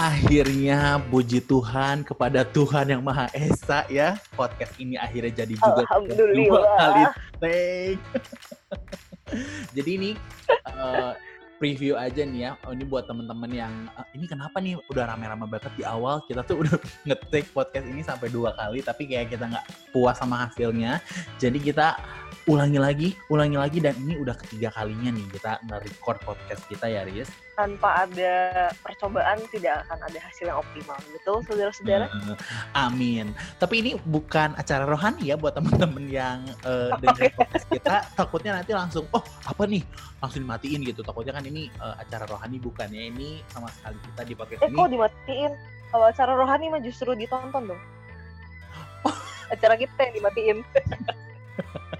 Akhirnya puji Tuhan kepada Tuhan yang Maha Esa ya. Podcast ini akhirnya jadi juga dua kali take. jadi ini uh, preview aja nih ya. Oh, ini buat temen-temen yang uh, ini kenapa nih udah rame-rame banget di awal kita tuh udah ngetik podcast ini sampai dua kali tapi kayak kita nggak puas sama hasilnya. Jadi kita ulangi lagi, ulangi lagi dan ini udah ketiga kalinya nih kita nge-record podcast kita ya Riz. Tanpa ada percobaan tidak akan ada hasil yang optimal. Betul, saudara-saudara? Uh, amin. Tapi ini bukan acara rohani ya buat teman-teman yang uh, dengar podcast kita. Takutnya nanti langsung, oh apa nih? Langsung dimatiin gitu. Takutnya kan ini uh, acara rohani bukan ya. Ini sama sekali kita di podcast Eh ini. kok dimatiin? Kalau acara rohani mah justru ditonton dong. acara kita yang dimatiin.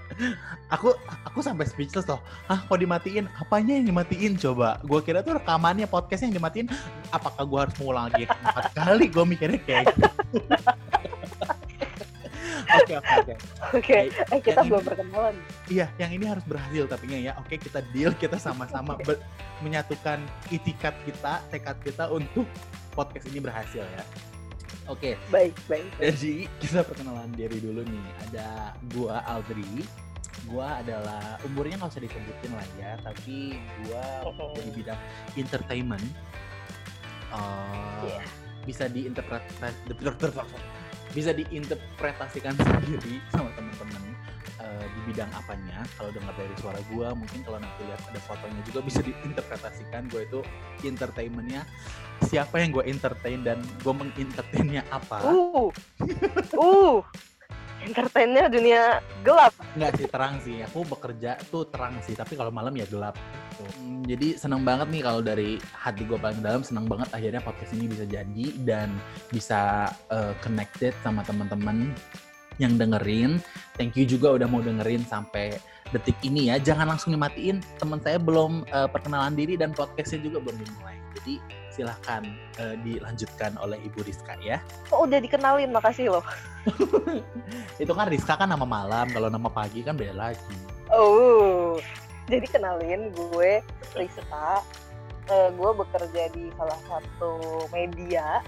Aku aku sampai speechless loh. Hah, kok dimatiin? Apanya yang dimatiin coba? Gua kira tuh rekamannya podcastnya yang dimatiin. Apakah gua harus ngulang lagi empat kali? Gue mikirnya kayak gitu. Oke oke oke. Oke, Baik, eh kita yang belum ini- perkenalan. Iya, yang ini harus berhasil tapinya ya. Oke, kita deal, kita sama-sama ber- menyatukan itikat kita, tekad kita untuk podcast ini berhasil ya. Oke, Baik, baik. jadi kita perkenalan diri dulu nih. Ada gua Aldri. Gua adalah umurnya nggak usah disebutin lah ya, tapi gua Mhm. dari bidang entertainment. Uh, Iya. Bisa diinterpretasi, bisa diinterpretasikan sendiri sama teman-teman uh, di bidang apanya. Kalau dengar dari suara gua, mungkin kalau nanti lihat ada fotonya juga bisa diinterpretasikan. Gue itu entertainmentnya siapa yang gue entertain dan gue mengentertainnya apa. Uh. Uh. Entertainnya dunia gelap. Nggak sih terang sih. Aku bekerja tuh terang sih, tapi kalau malam ya gelap. gitu. Hmm, jadi senang banget nih kalau dari hati gue paling dalam senang banget akhirnya podcast ini bisa jadi dan bisa uh, connected sama teman-teman yang dengerin. Thank you juga udah mau dengerin sampai detik ini ya. Jangan langsung dimatiin. Teman saya belum uh, perkenalan diri dan podcastnya juga belum dimulai. Jadi silahkan uh, dilanjutkan oleh Ibu Rizka ya. Kok udah dikenalin, makasih loh. Itu kan Rizka kan nama malam, kalau nama pagi kan beda lagi. Oh, jadi kenalin gue Rizka. Eh, gue bekerja di salah satu media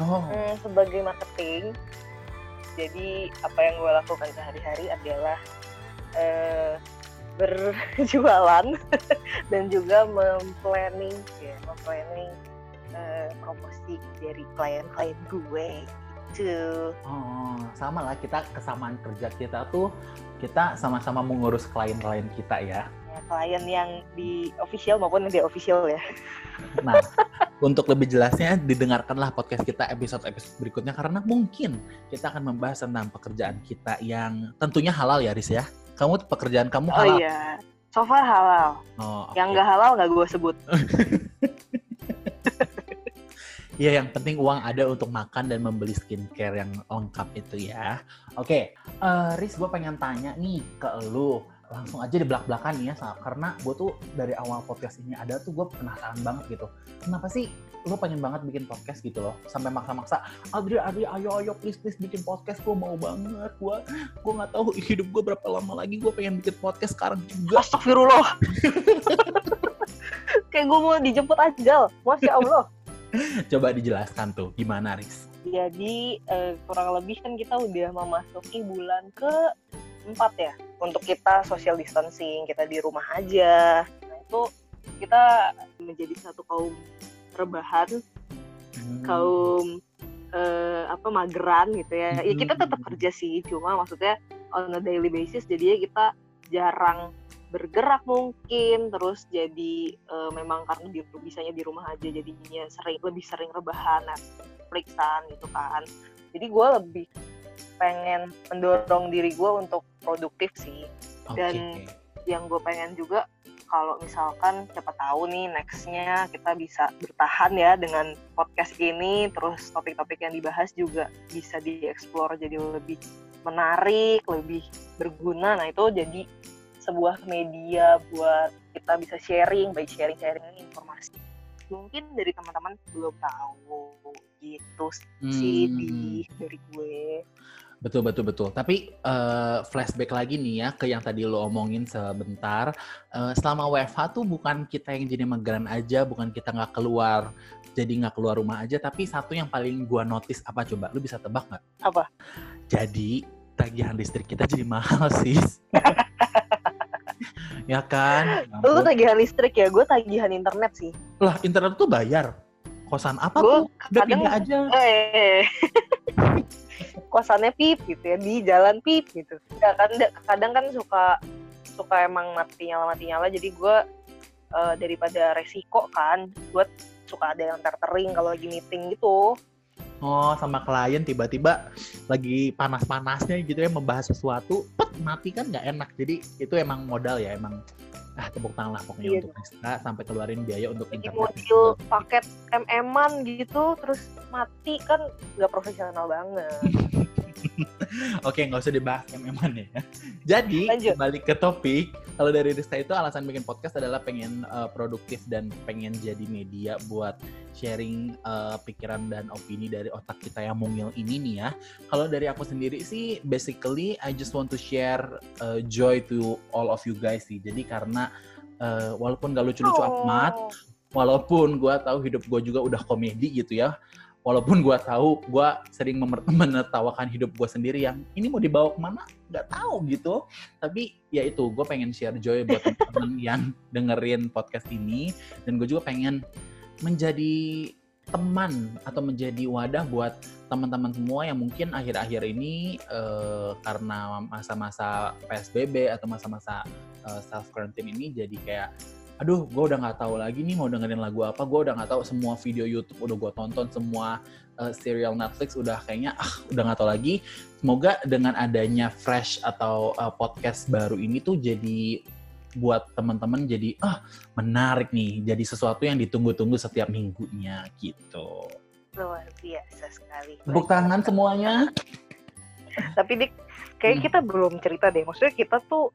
Oh, hmm, sebagai marketing. Jadi apa yang gue lakukan sehari-hari adalah eh, berjualan dan juga memplanning, ya, memplanning promosi dari klien-klien gue gitu. oh, sama lah kita kesamaan kerja kita tuh kita sama-sama mengurus klien-klien kita ya. Ya, klien yang di official maupun yang di official ya. Nah, untuk lebih jelasnya didengarkanlah podcast kita episode-episode berikutnya karena mungkin kita akan membahas tentang pekerjaan kita yang tentunya halal ya, Riz ya. Kamu pekerjaan kamu Oh halal. iya, so far halal. Oh, Yang oke. nggak halal nggak gue sebut. Iya, yang penting uang ada untuk makan dan membeli skincare yang lengkap itu ya. Oke, eh Riz, gue pengen tanya nih ke lu. Langsung aja di belak-belakan nih ya, karena gue tuh dari awal podcast ini ada tuh gue penasaran banget gitu. Kenapa sih lu pengen banget bikin podcast gitu loh? Sampai maksa-maksa, Adri, Adri, ayo, ayo, please, please bikin podcast. Gue mau banget. Gue gue nggak tahu hidup gue berapa lama lagi. Gue pengen bikin podcast sekarang juga. Astagfirullah. Kayak gue mau dijemput ajal. Masya Allah. Coba dijelaskan tuh, gimana Riz? Jadi eh, kurang lebih kan kita udah memasuki bulan ke empat ya. Untuk kita social distancing, kita di rumah aja. Nah itu kita menjadi satu kaum rebahan, Hmm. kaum eh, apa mageran gitu ya. Ya kita tetap Mhm. kerja sih, cuma maksudnya on a daily basis jadinya kita jarang bergerak mungkin terus jadi eh, memang karena di, bisanya di rumah aja jadinya sering lebih sering rebahan Netflixan gitu kan jadi gue lebih pengen mendorong diri gue untuk produktif sih Oke. dan- yang gue pengen juga kalau misalkan siapa tahu nih nextnya kita bisa bertahan ya dengan podcast ini terus topik-topik yang dibahas juga bisa dieksplor jadi lebih menarik lebih berguna. Nah itu jadi sebuah media buat kita bisa sharing baik sharing sharing informasi. Mungkin dari teman-teman belum tahu gitu sih Hmm. di dari gue Betul betul betul. Tapi uh, flashback lagi nih ya ke yang tadi lo omongin sebentar. Uh, selama WFH tuh bukan kita yang jadi mageran aja, bukan kita nggak keluar jadi nggak keluar rumah aja. Tapi satu yang paling gua notice apa coba? Lu bisa tebak nggak? Apa? Jadi tagihan listrik kita jadi mahal sih. ya kan? Lu tagihan listrik ya, gue tagihan internet sih. Lah internet tuh bayar. Kosan apa gua tuh? Udah pindah aja. Eh, kosannya pip gitu ya di jalan pip gitu. Ya kan kadang kan suka suka emang mati nyala mati nyala jadi gue uh, daripada resiko kan gue suka ada yang tertering kalau lagi meeting gitu Oh, sama klien tiba-tiba lagi panas-panasnya gitu ya membahas sesuatu, pet mati kan nggak enak. Jadi itu emang modal ya, emang ah tepuk tangan lah pokoknya iya. untuk Krista sampai keluarin biaya untuk internet. modul paket MM-an gitu, terus mati kan nggak profesional banget. Oke, nggak usah dibahas yang memang ya. Jadi, Lanjut. balik ke topik. Kalau dari Rista itu alasan bikin podcast adalah pengen uh, produktif dan pengen jadi media buat sharing uh, pikiran dan opini dari otak kita yang mungil ini nih ya. Kalau dari aku sendiri sih, basically I just want to share uh, joy to all of you guys sih. Jadi karena uh, walaupun gak lucu-lucu oh. amat, walaupun gue tahu hidup gue juga udah komedi gitu ya walaupun gue tahu gue sering menertawakan hidup gue sendiri yang ini mau dibawa ke mana? Nggak tahu gitu. Tapi ya itu gue pengen share joy buat teman-teman yang dengerin podcast ini. Dan gue juga pengen menjadi teman atau menjadi wadah buat teman-teman semua yang mungkin akhir-akhir ini uh, karena masa-masa PSBB atau masa-masa uh, self quarantine ini jadi kayak aduh gue udah nggak tahu lagi nih mau dengerin lagu apa gue udah nggak tahu semua video YouTube udah gue tonton semua uh, serial Netflix udah kayaknya ah udah nggak tahu lagi. Semoga dengan adanya fresh atau uh, podcast baru ini tuh jadi buat teman-teman jadi ah menarik nih jadi sesuatu yang ditunggu-tunggu setiap minggunya gitu. Luar biasa sekali. Tepuk tangan semuanya. Tapi dik kayak hmm. kita belum cerita deh maksudnya kita tuh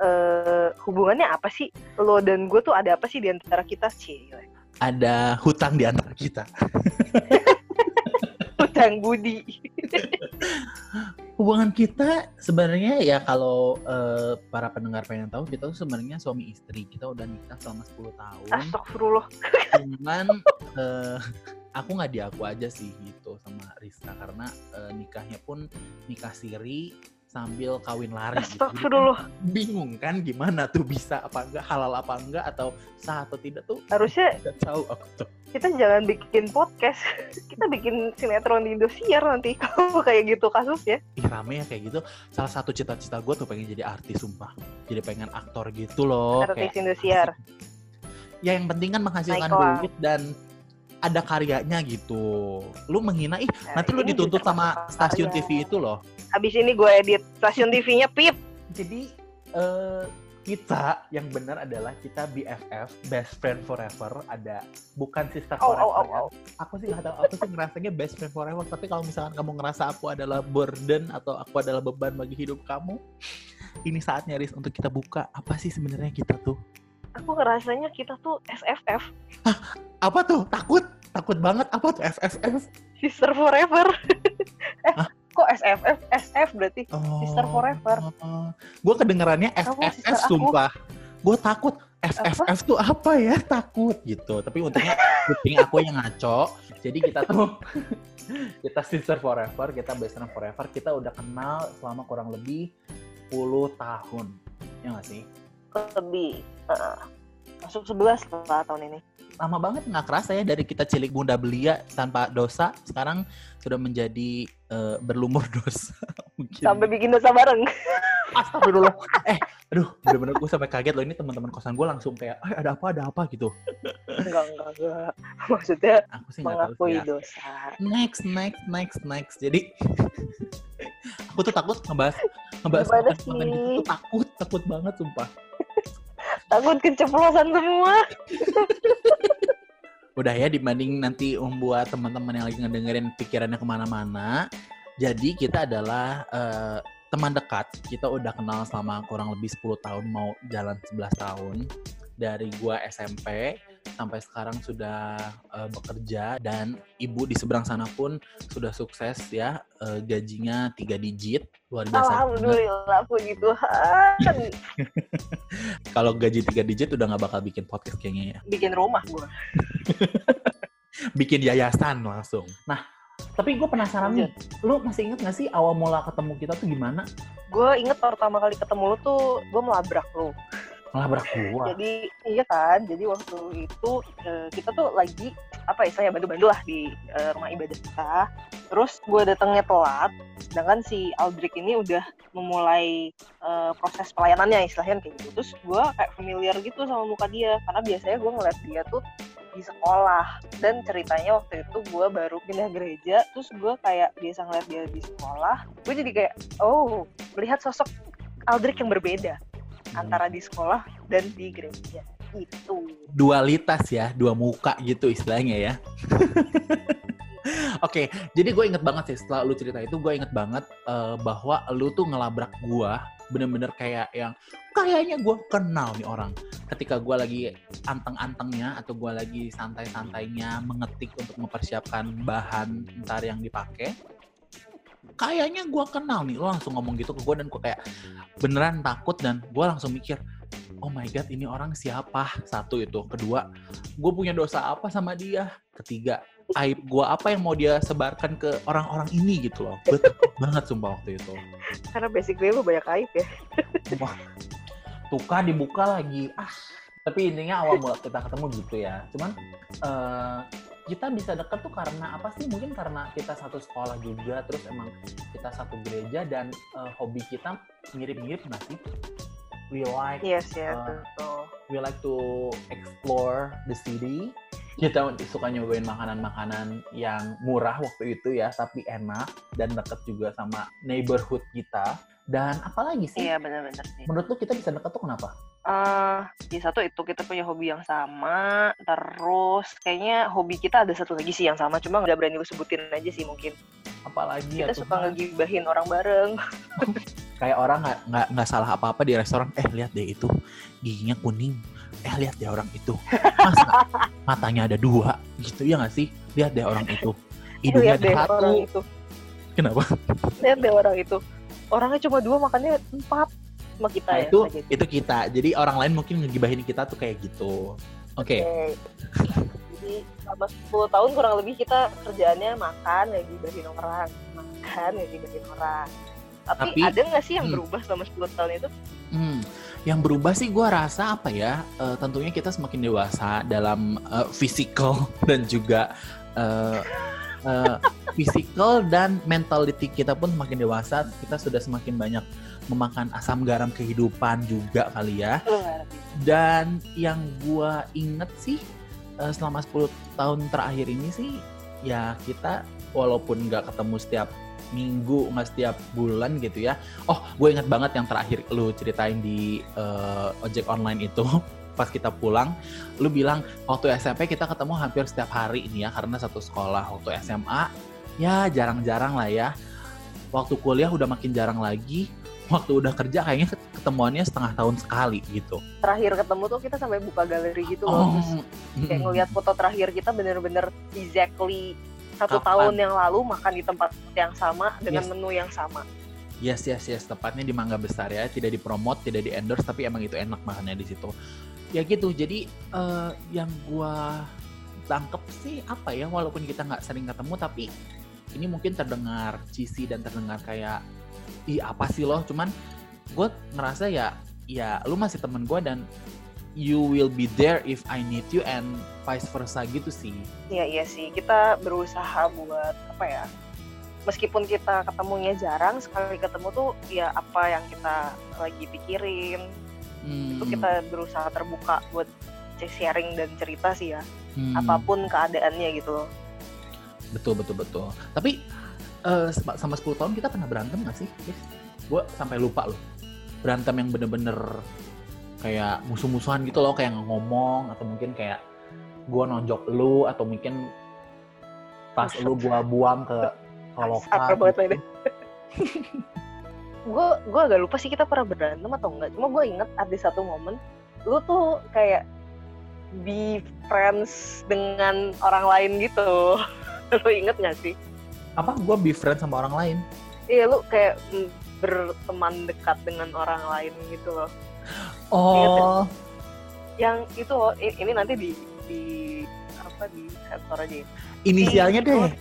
uh, hubungannya apa sih? Lo dan gue tuh ada apa sih di antara kita sih ada hutang di antara kita. Hutang budi. Hubungan kita sebenarnya ya kalau uh, para pendengar pengen tahu kita tuh sebenarnya suami istri. Kita udah nikah selama 10 tahun. Astagfirullah. Cuman uh, aku nggak diaku aja sih gitu sama Rizka. Karena uh, nikahnya pun nikah siri sambil kawin lari. Gitu. Astagfirullah. Gitu. Bingung kan gimana tuh bisa apa enggak halal apa enggak atau sah atau tidak tuh. Harusnya tidak tahu aku tuh. Kita jangan bikin podcast. Kita bikin sinetron di Indosiar nanti kalau kayak gitu kasus ya. Ih rame ya kayak gitu. Salah satu cita-cita gue tuh pengen jadi artis sumpah. Jadi pengen aktor gitu loh. Artis kayak, Indosiar. Ya yang penting kan menghasilkan duit dan ada karyanya gitu. Lu menghina ih, nah, nanti lu dituntut sama stasiun karya. TV itu loh. Habis ini gue edit stasiun TV-nya pip. Jadi uh, kita yang benar adalah kita BFF, best friend forever, ada bukan sister forever. Oh, oh, oh, oh. Aku sih nggak tahu, aku sih ngerasanya best friend forever. Tapi kalau misalkan kamu ngerasa aku adalah burden atau aku adalah beban bagi hidup kamu, ini saatnya Riz untuk kita buka apa sih sebenarnya kita tuh aku ngerasanya kita tuh SFF. Hah, apa tuh? Takut? Takut banget apa tuh FFF? Sister Forever. Hah? Kok SFF? SF berarti oh, Sister Forever. Oh, gue kedengarannya FFF sumpah. Gue takut FFF tuh apa ya? Takut gitu. Tapi untungnya kuping aku yang ngaco. Jadi kita tuh kita sister forever, kita best friend forever. Kita udah kenal selama kurang lebih 10 tahun. Ya gak sih? lebih uh, masuk 11 lah tahun ini lama banget nggak kerasa ya dari kita cilik bunda belia tanpa dosa sekarang sudah menjadi uh, berlumur dosa Mungkin. sampai bikin dosa bareng. Astagfirullah. Eh aduh bener-bener gue sampai kaget loh ini teman-teman kosan gue langsung kayak eh, ada apa ada apa? gitu. Enggak enggak enggak. Maksudnya aku sih mengakui ya. dosa. Next next next next. Jadi aku tuh takut ngebahas ngebahas makan, makan gitu tuh takut takut banget sumpah takut keceplosan semua. Udah ya dibanding nanti membuat teman-teman yang lagi ngedengerin pikirannya ke mana-mana. Jadi kita adalah uh, teman dekat. Kita udah kenal selama kurang lebih 10 tahun mau jalan 11 tahun. Dari gua SMP sampai sekarang sudah uh, bekerja dan ibu di seberang sana pun sudah sukses ya uh, gajinya tiga digit luar biasa. Alhamdulillah puji Tuhan. Kalau gaji tiga digit udah nggak bakal bikin podcast kayaknya ya. Bikin rumah gua. bikin yayasan langsung. Nah, tapi gue penasaran nih, lu masih inget gak sih awal mula ketemu kita tuh gimana? Gue inget pertama kali ketemu lu tuh gue melabrak lu melabrak gua. Jadi iya kan, jadi waktu itu uh, kita tuh lagi apa ya, saya bantu-bantu lah di uh, rumah ibadah kita. Terus gue datangnya telat, sedangkan si Aldrich ini udah memulai uh, proses pelayanannya istilahnya kayak gitu. Terus gue kayak familiar gitu sama muka dia, karena biasanya gue ngeliat dia tuh di sekolah dan ceritanya waktu itu gue baru pindah gereja terus gue kayak biasa ngeliat dia di sekolah gue jadi kayak oh melihat sosok Aldrich yang berbeda antara di sekolah dan di gereja. Itu. Dualitas ya dua muka gitu istilahnya ya. Oke, okay, jadi gue inget banget sih setelah lu cerita itu gue inget banget uh, bahwa lu tuh ngelabrak gue bener-bener kayak yang kayaknya gue kenal nih orang. Ketika gue lagi anteng-antengnya atau gue lagi santai-santainya mengetik untuk mempersiapkan bahan ntar yang dipakai, kayaknya gue kenal nih lo langsung ngomong gitu ke gue dan gue kayak beneran takut dan gue langsung mikir oh my god ini orang siapa? Satu itu. Kedua gue punya dosa apa sama dia? Ketiga aib gue apa yang mau dia sebarkan ke orang-orang ini gitu loh. Gue takut banget sumpah waktu itu. Karena basically lu banyak aib ya. Wah tuka dibuka lagi. Ah tapi intinya awal mula kita ketemu gitu ya. Cuman uh, kita bisa deket tuh karena apa sih? Mungkin karena kita satu sekolah juga, terus emang kita satu gereja dan uh, hobi kita mirip-mirip nggak sih? We like, yes, yes, uh, betul. we like to explore the city. Kita suka nyobain makanan-makanan yang murah waktu itu ya, tapi enak dan deket juga sama neighborhood kita. Dan apalagi sih? Iya benar-benar sih. Menurut lu kita bisa deket tuh kenapa? Uh, di satu itu kita punya hobi yang sama, terus kayaknya hobi kita ada satu lagi sih yang sama, cuma nggak berani lu sebutin aja sih mungkin. Apalagi kita ya, suka ngegibahin orang bareng. Kayak orang nggak nggak salah apa-apa di restoran, eh lihat deh itu giginya kuning, eh lihat deh orang itu, masa matanya ada dua, gitu ya nggak sih? Lihat deh orang itu, hidungnya ada satu. Orang itu. Kenapa? Lihat deh orang itu, orangnya cuma dua makannya empat sama kita nah, ya. Itu gitu. itu kita. Jadi orang lain mungkin ngegibahin kita tuh kayak gitu. Oke. Okay. Okay. Jadi selama 10 tahun kurang lebih kita kerjaannya makan, ngegibahin orang, makan, ngegibahin orang. Tapi, Tapi ada nggak sih yang hmm. berubah selama 10 tahun itu? Hmm, yang berubah sih gue rasa apa ya? Uh, tentunya kita semakin dewasa dalam uh, physical dan juga uh, uh, physical dan mentality kita pun semakin dewasa. Kita sudah semakin banyak memakan asam garam kehidupan juga kali ya. Dan yang gua inget sih uh, selama 10 tahun terakhir ini sih ya kita walaupun nggak ketemu setiap minggu nggak setiap bulan gitu ya. Oh, gue inget banget yang terakhir lu ceritain di uh, ojek online itu pas kita pulang, lu bilang waktu SMP kita ketemu hampir setiap hari ini ya karena satu sekolah. Waktu SMA ya jarang-jarang lah ya. Waktu kuliah udah makin jarang lagi waktu udah kerja kayaknya ketemuannya setengah tahun sekali gitu. Terakhir ketemu tuh kita sampai buka galeri gitu loh. Oh, Terus kayak ngeliat foto terakhir kita bener-bener exactly satu Kapan? tahun yang lalu makan di tempat yang sama dengan yes. menu yang sama. Yes, yes, yes. Tepatnya di Mangga Besar ya. Tidak dipromot, tidak di endorse, tapi emang itu enak makannya di situ. Ya gitu. Jadi uh, yang gua tangkep sih apa ya, walaupun kita nggak sering ketemu, tapi ini mungkin terdengar cheesy dan terdengar kayak ih apa sih loh cuman gue ngerasa ya ya lu masih temen gue dan you will be there if I need you and vice versa gitu sih. Iya iya sih. Kita berusaha buat apa ya meskipun kita ketemunya jarang sekali ketemu tuh ya apa yang kita lagi pikirin. Hmm. itu kita berusaha terbuka buat sharing dan cerita sih ya. Hmm. apa pun keadaannya gitu loh. Betul betul betul. Tapi uh, sama 10 tahun kita pernah berantem gak sih? Yes. Gue sampai lupa loh. Berantem yang bener-bener kayak musuh-musuhan gitu loh, kayak ngomong atau mungkin kayak gue nonjok lu atau mungkin pas lu gue buang ke kolokan. Gitu. gue gue agak lupa sih kita pernah berantem atau enggak. Cuma gue inget ada satu momen lu tuh kayak be friends dengan orang lain gitu lu inget gak sih apa gue be friend sama orang lain. Iya lu kayak berteman dekat dengan orang lain gitu loh. Oh. Yang itu loh ini nanti di di apa di sensor aja ya. inisialnya Di- deh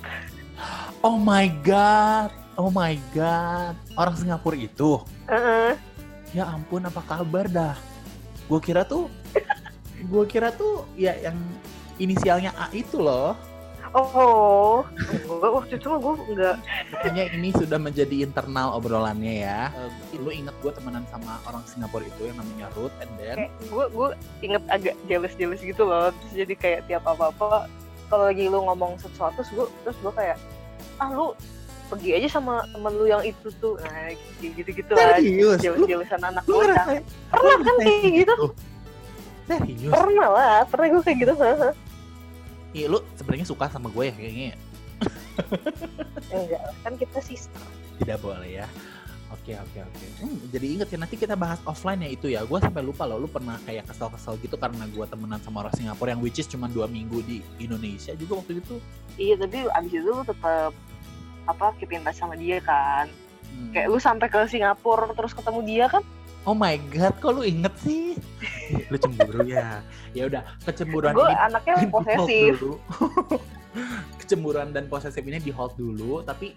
oh my god. Oh my god. Orang Singapura itu? Heeh. ya ampun apa kabar dah? Gue kira tuh gue kira tuh ya yang inisialnya A itu loh oh. Gue waktu itu mah gue nggak. Makanya ini sudah menjadi internal obrolannya ya. Eh, lu inget gue temenan sama orang Singapura itu yang namanya Ruth and then gue gue inget agak jealous jealous gitu loh. Terus jadi kayak tiap apa apa kalau lagi lu ngomong sesuatu terus gue terus gue kayak ah lu pergi aja sama temen lu yang itu tuh. Nah gitu gitu lah serius? Jealous lu, jealousan anak bocah ngerasain? Pernah kan kayak gitu? serius? Pernah lah pernah gue kayak gitu Iya lu sebenarnya suka sama gue ya kayaknya ya? enggak kan kita sister. Tidak boleh ya. Oke oke oke. Hmm, jadi inget ya nanti kita bahas offline ya itu ya. Gue sampai lupa loh lu pernah kayak kesel-kesel gitu karena gue temenan sama orang Singapura yang which is cuma dua minggu di Indonesia juga waktu itu. Iya tapi abis itu lu tetap apa keep in touch sama dia kan. Hmm. kayak lu sampai ke Singapura terus ketemu dia kan Oh my god, kok lu inget sih? lu cemburu ya. Ya udah, kecemburuan gue ini anaknya di hold posesif dulu. Kecemburuan dan posesif ini di hold dulu, tapi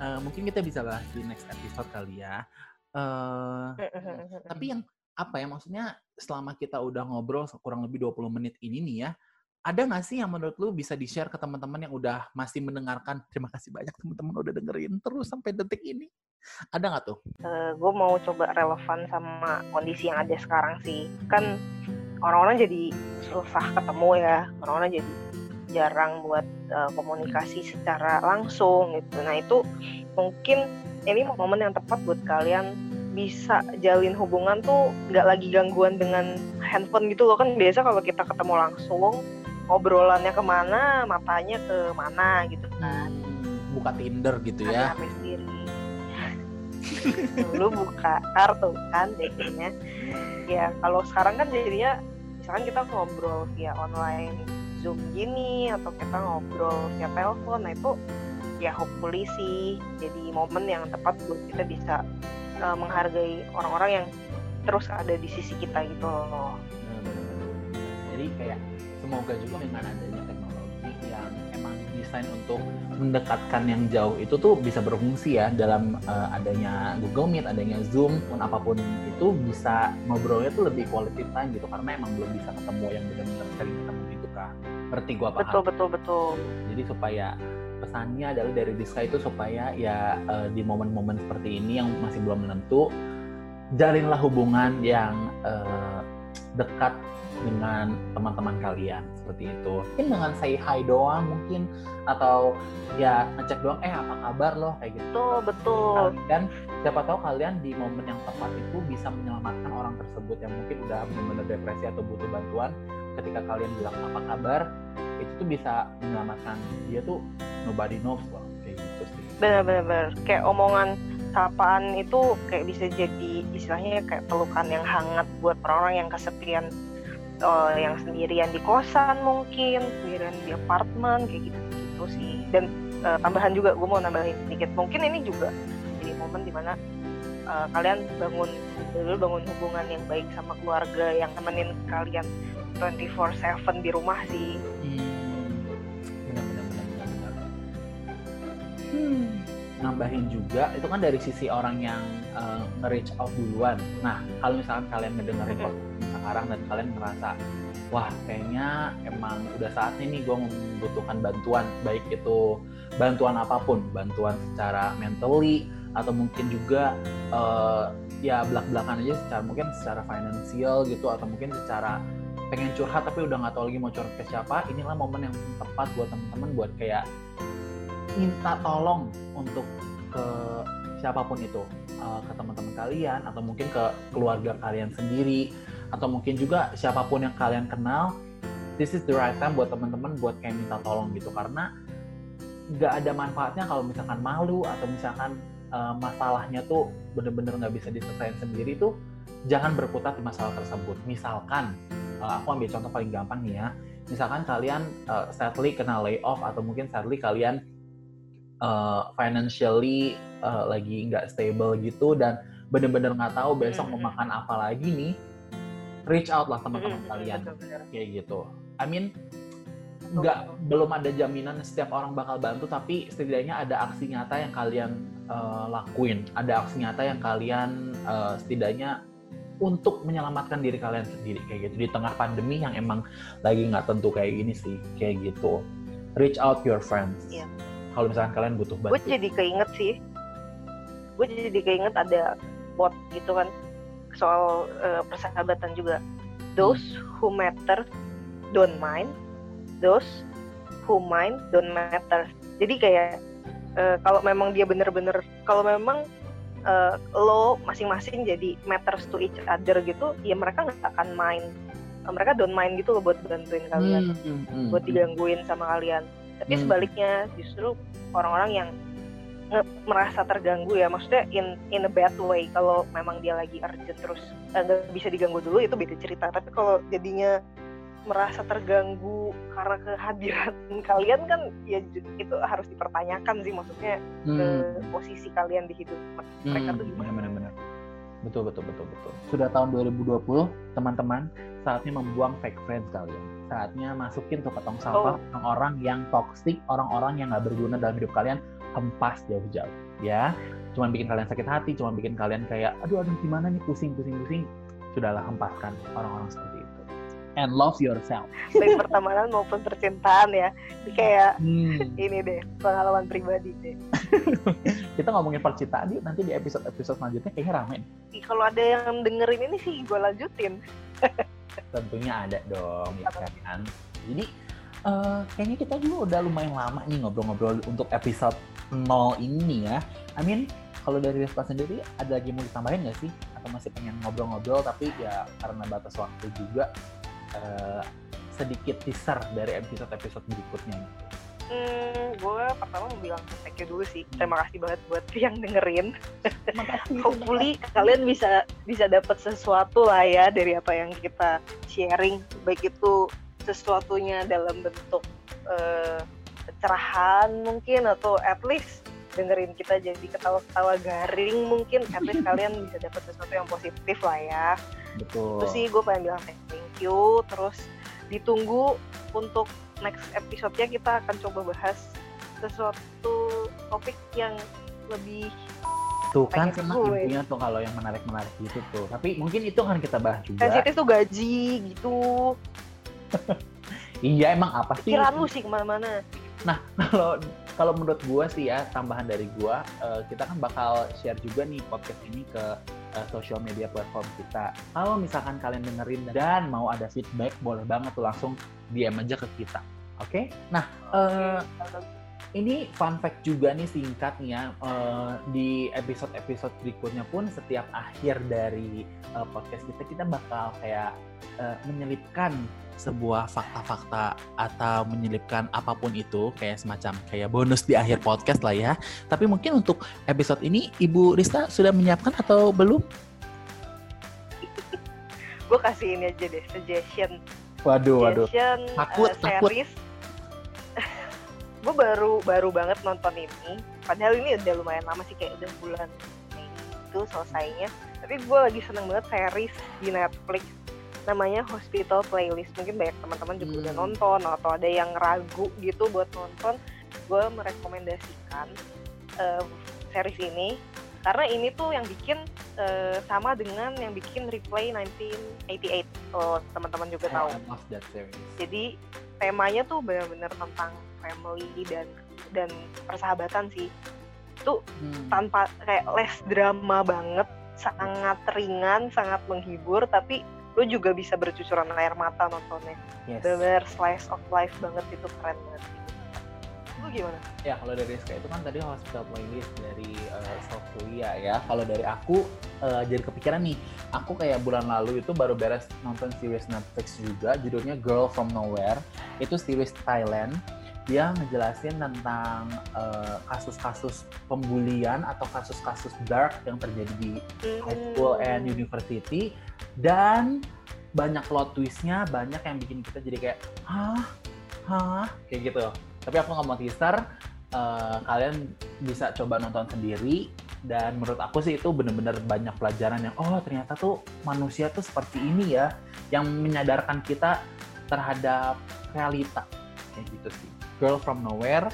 eh, mungkin kita bisa bahas di next episode kali ya. Eh, tapi yang apa ya maksudnya selama kita udah ngobrol kurang lebih 20 menit ini nih ya, ada nggak sih yang menurut lu bisa di-share ke teman-teman yang udah masih mendengarkan? Terima kasih banyak teman-teman udah dengerin terus sampai detik ini. Ada nggak tuh? gue mau coba relevan sama kondisi yang ada sekarang sih kan orang-orang jadi susah ketemu ya orang-orang jadi jarang buat uh, komunikasi secara langsung gitu nah itu mungkin ini momen yang tepat buat kalian bisa jalin hubungan tuh nggak lagi gangguan dengan handphone gitu loh kan biasa kalau kita ketemu langsung obrolannya ke mana matanya ke mana gitu kan. Buka Tinder gitu ya. HP sendiri. Lu buka kartu kan datingnya ya kalau sekarang kan jadinya misalkan kita ngobrol via online zoom gini atau kita ngobrol via telepon nah itu ya hopefully sih jadi momen yang tepat buat kita bisa uh, menghargai orang-orang yang terus ada di sisi kita gitu loh. Jadi kayak semoga juga dengan adanya teknologi yang emang desain untuk mendekatkan yang jauh itu tuh bisa berfungsi ya dalam eh, adanya Google Meet, adanya Zoom, pun apa pun itu bisa ngobrolnya tuh lebih quality time gitu karena emang belum bisa ketemu yang benar-benar sering ketemu gitu kan. Ngerti gua paham. betul betul betul Jadi supaya pesannya adalah dari Diska itu supaya ya eh, di momen-momen seperti ini yang masih belum menentu jalinlah hubungan yang eh, dekat dengan teman-teman kalian seperti itu. Mungkin dengan say hi doang mungkin atau ya ngecek doang eh apa kabar loh kayak gitu. betul betul Dan siapa tahu kalian di momen yang tepat itu bisa menyelamatkan orang tersebut yang mungkin udah benar-benar depresi atau butuh bantuan. Ketika kalian bilang apa kabar, itu tuh bisa menyelamatkan dia tuh nobody knows loh kayak gitu sih. benar-benar kayak omongan sapaan itu kayak bisa jadi istilahnya kayak pelukan yang hangat buat orang-orang yang kesepian eh, yang sendirian di kosan mungkin sendirian di apartemen kayak gitu gitu sih dan eh, tambahan juga gue mau nambahin sedikit mungkin ini juga jadi momen di mana eh, kalian bangun dulu bangun hubungan yang baik sama keluarga yang temenin kalian 24/7 di rumah sih Hmm. Hmm, nambahin juga itu kan dari sisi orang yang uh, nge-reach out duluan. Nah, kalau misalkan kalian ngedengerin Mhm. Sekarang dan kalian ngerasa wah kayaknya emang udah saatnya nih gue membutuhkan bantuan baik itu bantuan apa pun bantuan secara mentally atau mungkin juga uh, ya belak-belakan aja secara mungkin secara finansial gitu atau mungkin secara pengen curhat tapi udah nggak tahu lagi mau curhat ke siapa inilah momen yang tepat buat teman-teman buat kayak minta tolong untuk ke siapa pun itu Uh, ke teman-teman kalian atau mungkin ke keluarga kalian sendiri atau mungkin juga siapa pun yang kalian kenal this is the right time buat teman-teman buat kayak minta tolong gitu karena nggak ada manfaatnya kalau misalkan malu atau misalkan uh, masalahnya tuh bener-bener nggak bisa diselesaikan sendiri tuh jangan berputar di masalah tersebut. Misalkan, uh, aku ambil contoh paling gampang nih ya. Misalkan kalian uh, sadly kena layoff atau mungkin sadly kalian uh, financially uh, lagi nggak stable gitu dan bener-bener nggak tahu besok mau makan apa lagi nih, reach out lah teman-teman Mm-mm, kalian. betul-betul. kayak gitu. I mean nggak belum ada jaminan setiap orang bakal bantu tapi setidaknya ada aksi nyata yang kalian uh, lakuin. Ada aksi nyata yang kalian uh, setidaknya untuk menyelamatkan diri kalian sendiri kayak gitu. Di tengah pandemi yang emang lagi nggak tentu kayak gini sih kayak gitu. Reach out your friends. Iya. kalau misalkan kalian butuh gue bantuan. jadi keinget sih. Gue jadi keinget ada quote gitu kan soal eh, persahabatan juga. Those who matter don't mind. Those who mind don't matter. Jadi kayak eh, kalau memang dia bener-bener kalau memang eh, lo masing-masing jadi matters to each other gitu ya mereka nggak akan main Eh, mereka don't mind gitu loh buat bantuin kalian Hmm, hmm, hmm, buat digangguin sama kalian. Tapi Hmm. sebaliknya justru orang-orang yang merasa terganggu ya, maksudnya in in a bad way. Kalau memang dia lagi urgent terus eh, nggak bisa diganggu dulu itu beda cerita. Tapi kalau jadinya merasa terganggu karena kehadiran kalian kan ya itu harus dipertanyakan sih maksudnya Hmm. eh, posisi kalian di hidup mereka tuh gimana. benar-benar betul betul betul betul sudah tahun 2020 teman-teman saatnya membuang fake friends kalian saatnya masukin tuh ke tong sampah Oh. orang-orang yang toxic orang-orang yang nggak berguna dalam hidup kalian hempas jauh-jauh ya cuma bikin kalian sakit hati cuma bikin kalian kayak aduh aduh gimana nih pusing pusing pusing sudahlah hempaskan orang-orang seperti itu and love yourself Baik pertemanan maupun percintaan ya. Ini kayak Hmm. ini deh pengalaman pribadi deh. kita ngomongin percintaan yuk nanti di episode episode selanjutnya kayaknya rame Kalau ada yang dengerin ini sih gue lanjutin. tentunya ada dong ya kan jadi eh, kayaknya kita juga udah lumayan lama nih ngobrol-ngobrol untuk episode 0 ini ya I mean kalau dari Vespa sendiri ada lagi mau ditambahin nggak sih atau masih pengen ngobrol-ngobrol tapi ya karena batas waktu juga eh, sedikit teaser dari episode-episode berikutnya Hmm, gue pertama mau bilang thank you dulu sih. Terima kasih banget buat yang dengerin. terima kasih Hopefully kalian bisa bisa dapat sesuatu lah ya dari apa yang kita sharing. Baik itu sesuatunya dalam bentuk eh, pencerahan mungkin atau at least dengerin kita jadi ketawa-ketawa garing mungkin. At least kalian bisa dapat sesuatu yang positif lah ya. betul. Itu sih gue pengen bilang thank you. Terus ditunggu untuk next episode-nya kita akan coba bahas sesuatu topik yang lebih tuh kan gue. intinya tuh kalau yang menarik-menarik gitu tuh. Tapi mungkin itu akan kita bahas juga. Sensitif tuh gaji gitu. Iya emang apa sih? Pikiran lu sih ke mana-mana kalau kalau menurut gua sih ya tambahan dari gua eh, kita kan bakal share juga nih podcast ini ke eh, social media platform kita. Kalau misalkan kalian dengerin dan mau ada feedback boleh banget tuh langsung DM aja ke kita. Oke? Nah, eh, ini fun fact juga nih singkat nih ya eh, di episode-episode berikutnya pun setiap akhir dari eh, podcast kita kita bakal kayak eh, menyelipkan sebuah fakta-fakta atau menyelipkan apa pun itu kayak semacam kayak bonus di akhir podcast lah ya. Tapi mungkin untuk episode ini Ibu Rista sudah menyiapkan atau belum? gue kasih ini aja deh suggestion Waduh, waduh. suggestion Takut, eh, takut. series gue baru baru banget nonton ini padahal ini udah lumayan lama sih kayak udah bulan itu selesainya tapi gue lagi seneng banget series di Netflix namanya Hospital Playlist. Mungkin banyak teman-teman juga udah Hmm. nonton atau ada yang ragu gitu buat nonton gue merekomendasikan eh, series ini. Karena ini tuh yang bikin eh, sama dengan yang bikin Replay 1988 kalau teman-teman juga tahu. jadi temanya tuh benar-benar tentang family dan dan persahabatan sih. Itu Hmm. tanpa kayak less drama banget sangat ringan sangat menghibur tapi lu juga bisa bercucuran air mata nontonnya Yes. benar slice of life banget itu keren banget lu gimana Ya kalau dari Rizka itu kan tadi hospital playlist dari uh, South Korea ya. Kalau dari aku uh, jadi kepikiran nih, aku kayak bulan lalu itu baru beres nonton series Netflix juga, judulnya Girl from Nowhere. Itu series Thailand dia ngejelasin tentang uh, kasus-kasus pembulian atau kasus-kasus dark yang terjadi di high school and Hmm. university. Dan banyak plot twistnya banyak yang bikin kita jadi kayak hah? Hah? Kayak gitu. Tapi aku nggak mau teaser. Uh, kalian bisa coba nonton sendiri. Dan menurut aku sih itu bener-bener banyak pelajaran yang oh ternyata tuh manusia tuh seperti ini ya. Yang menyadarkan kita terhadap realita. Kayak gitu sih Girl from Nowhere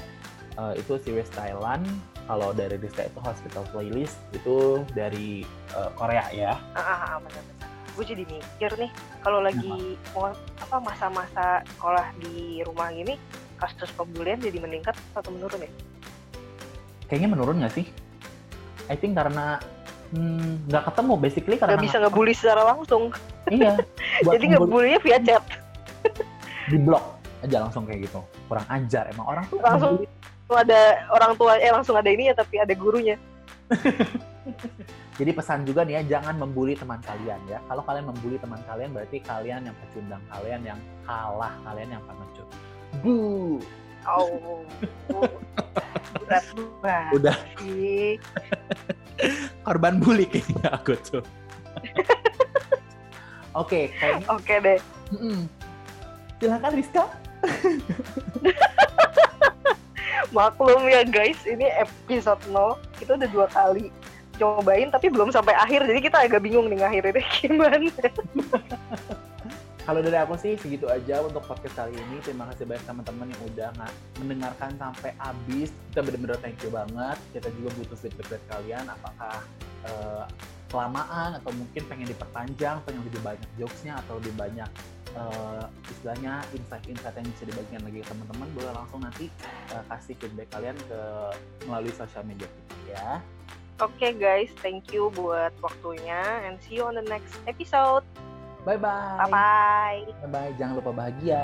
uh, itu series Thailand kalau dari Rizka itu Hospital Playlist itu dari uh, Korea ya Ah, ah, ah, benar-benar. Gue jadi mikir nih, kalau lagi mau apa masa-masa sekolah di rumah gini, kasus pembulian jadi meningkat atau menurun ya? kayaknya menurun nggak sih? I think karena hmm, nggak ketemu basically karena Gak bisa ngebully secara langsung, iya jadi ngebully ngebulinya via chat. di blok aja langsung kayak gitu kurang ajar emang orang tuh Langsung. ada orang tua, eh langsung ada ini ya, tapi ada gurunya. jadi pesan juga nih ya jangan membuli teman kalian ya kalau kalian membuli teman kalian berarti kalian yang pecundang kalian yang kalah kalian yang pengecut bu Oh, berat banget Udah. korban bully kayaknya aku tuh oke kayaknya Oke deh. mm-mm. silakan Rizka Maklum ya guys, ini episode 0. Kita udah dua kali cobain tapi belum sampai akhir. Jadi kita agak bingung nih ngakhirinnya gimana. Kalau dari aku sih segitu aja untuk podcast kali ini. Terima kasih banyak teman-teman yang udah mendengarkan sampai habis. Kita bener-bener thank you banget. Kita juga butuh feedback dari kalian. Apakah eh, kelamaan atau mungkin pengen diperpanjang, pengen lebih banyak jokesnya atau lebih banyak eh, istilahnya insight-insight yang bisa dibagikan lagi ke teman-teman. Boleh langsung nanti eh, kasih feedback kalian ke melalui sosial media kita ya. Oke guys, thank you buat waktunya and see you on the next episode. Bye bye. Bye bye. Bye bye. Jangan lupa bahagia.